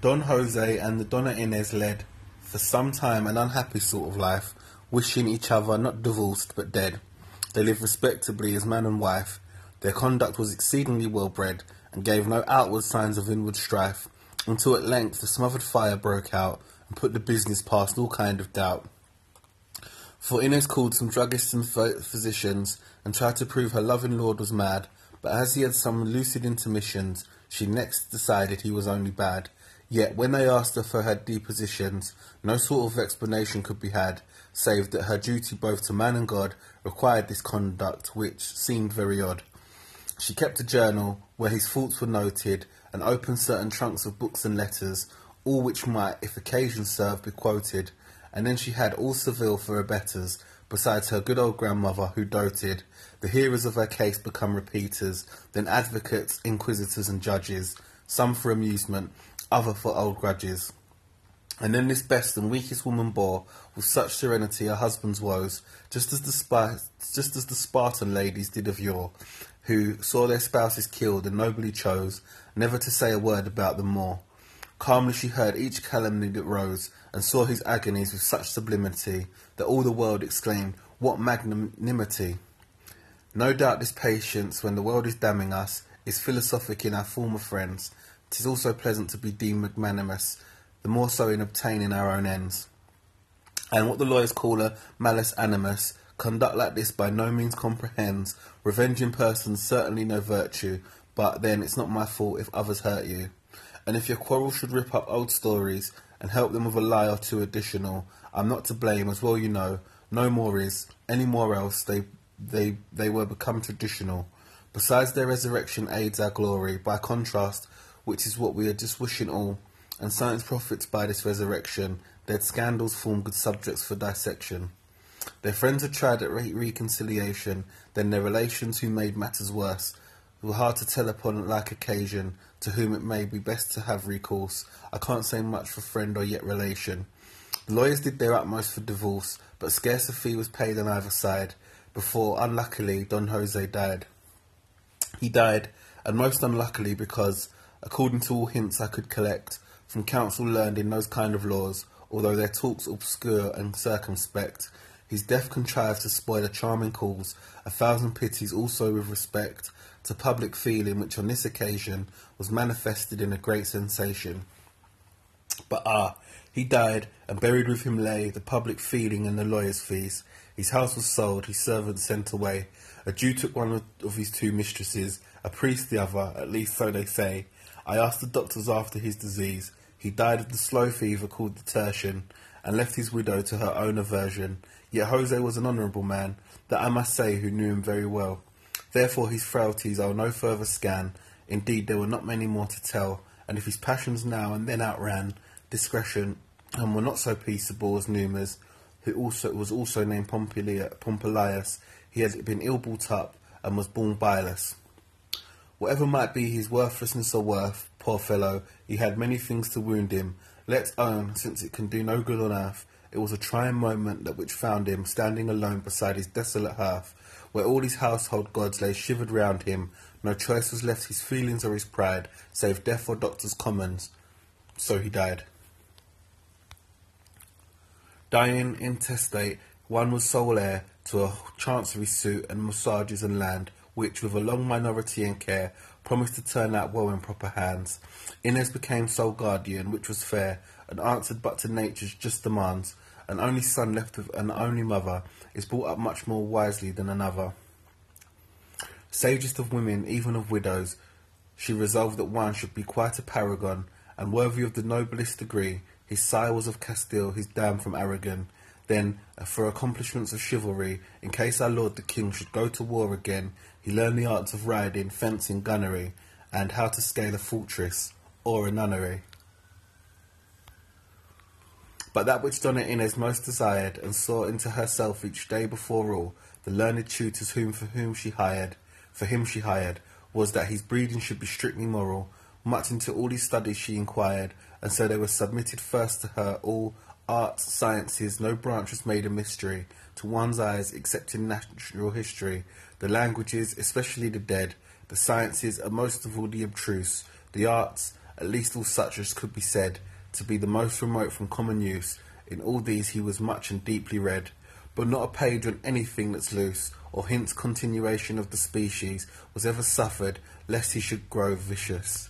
Don Jose and the Donna Inez led, for some time, an unhappy sort of life, wishing each other not divorced but dead. They lived respectably as man and wife. Their conduct was exceedingly well bred, and gave no outward signs of inward strife, until at length the smothered fire broke out, and put the business past all kind of doubt. For Inez called some druggists and physicians, and tried to prove her loving lord was mad, but as he had some lucid intermissions, she next decided he was only bad. Yet when they asked her for her depositions, no sort of explanation could be had, save that her duty both to man and God required this conduct, which seemed very odd. She kept a journal where his faults were noted, and opened certain trunks of books and letters, all which might, if occasion served, be quoted. And then she had all Seville for her betters, besides her good old grandmother, who doted. The hearers of her case become repeaters, then advocates, inquisitors, and judges, some for amusement, other for old grudges. And then this best and weakest woman bore with such serenity her husband's woes, just as the Sp- just as the Spartan ladies did of yore, who saw their spouses killed and nobly chose never to say a word about them more. Calmly she heard each calumny that rose, and saw his agonies with such sublimity that all the world exclaimed, "What magnanimity!" No doubt this patience, when the world is damning us, is philosophic in our former friends, 'Tis also pleasant to be deemed magnanimous, the more so in obtaining our own ends. And what the lawyers call a malus animus, conduct like this by no means comprehends. Revenging persons certainly no virtue, but then it's not my fault if others hurt you. And if your quarrel should rip up old stories and help them with a lie or two additional, I'm not to blame, as well you know. No more is, any more else they they they were become traditional. Besides their resurrection aids our glory. By contrast, which is what we are just wishing all, and science profits by this resurrection, dead scandals form good subjects for dissection. Their friends are tried at re- reconciliation, then their relations who made matters worse, were hard to tell upon like occasion, to whom it may be best to have recourse. I can't say much for friend or yet relation. The lawyers did their utmost for divorce, but scarce a fee was paid on either side, before, unluckily, Don Jose died. He died, and most unluckily because according to all hints I could collect from counsel learned in those kind of laws, although their talks obscure and circumspect, his death contrived to spoil a charming cause, a thousand pities also with respect to public feeling, which on this occasion was manifested in a great sensation. But ah, he died, and buried with him lay the public feeling and the lawyer's fees. His house was sold, his servants sent away. A Jew took one of his two mistresses, a priest the other, at least so they say. I asked the doctors after his disease. He died of the slow fever called the tertian, and left his widow to her own aversion. Yet Jose was an honourable man, that I must say, who knew him very well. Therefore his frailties I'll no further scan. Indeed, there were not many more to tell, and if his passions now and then outran discretion, and were not so peaceable as Numa's, who also was also named Pompilius, he had been ill brought up, and was born bileless. Whatever might be his worthlessness or worth, poor fellow, he had many things to wound him. Let's own, since it can do no good on earth, it was a trying moment that which found him standing alone beside his desolate hearth, where all his household gods lay shivered round him. No choice was left his feelings or his pride, save death or doctor's commons. So he died. Dying intestate, Juan was sole heir to a chancery suit and messuages and land, which, with a long minority and care, promised to turn out well in proper hands. Inez became sole guardian, which was fair, and answered but to nature's just demands. An only son left with an only mother is brought up much more wisely than another. Sagest of women, even of widows, she resolved that Juan should be quite a paragon, and worthy of the noblest degree. His sire was of Castile, his dam from Aragon. Then, uh, for accomplishments of chivalry, in case our lord the king should go to war again, he learned the arts of riding, fencing, gunnery, and how to scale a fortress or a nunnery. But that which Donna Inez most desired, and saw into herself each day before all, the learned tutors whom for whom she hired, for him she hired, was that his breeding should be strictly moral. Much into all his studies she inquired, and so they were submitted first to her all arts, sciences, no branch was made a mystery to Juan's eyes except in natural history, the languages, especially the dead, the sciences, and most of all the abstruse, the arts, at least all such as could be said to be the most remote from common use. In all these he was much and deeply read, but not a page on anything that's loose, or hints continuation of the species, was ever suffered, lest he should grow vicious.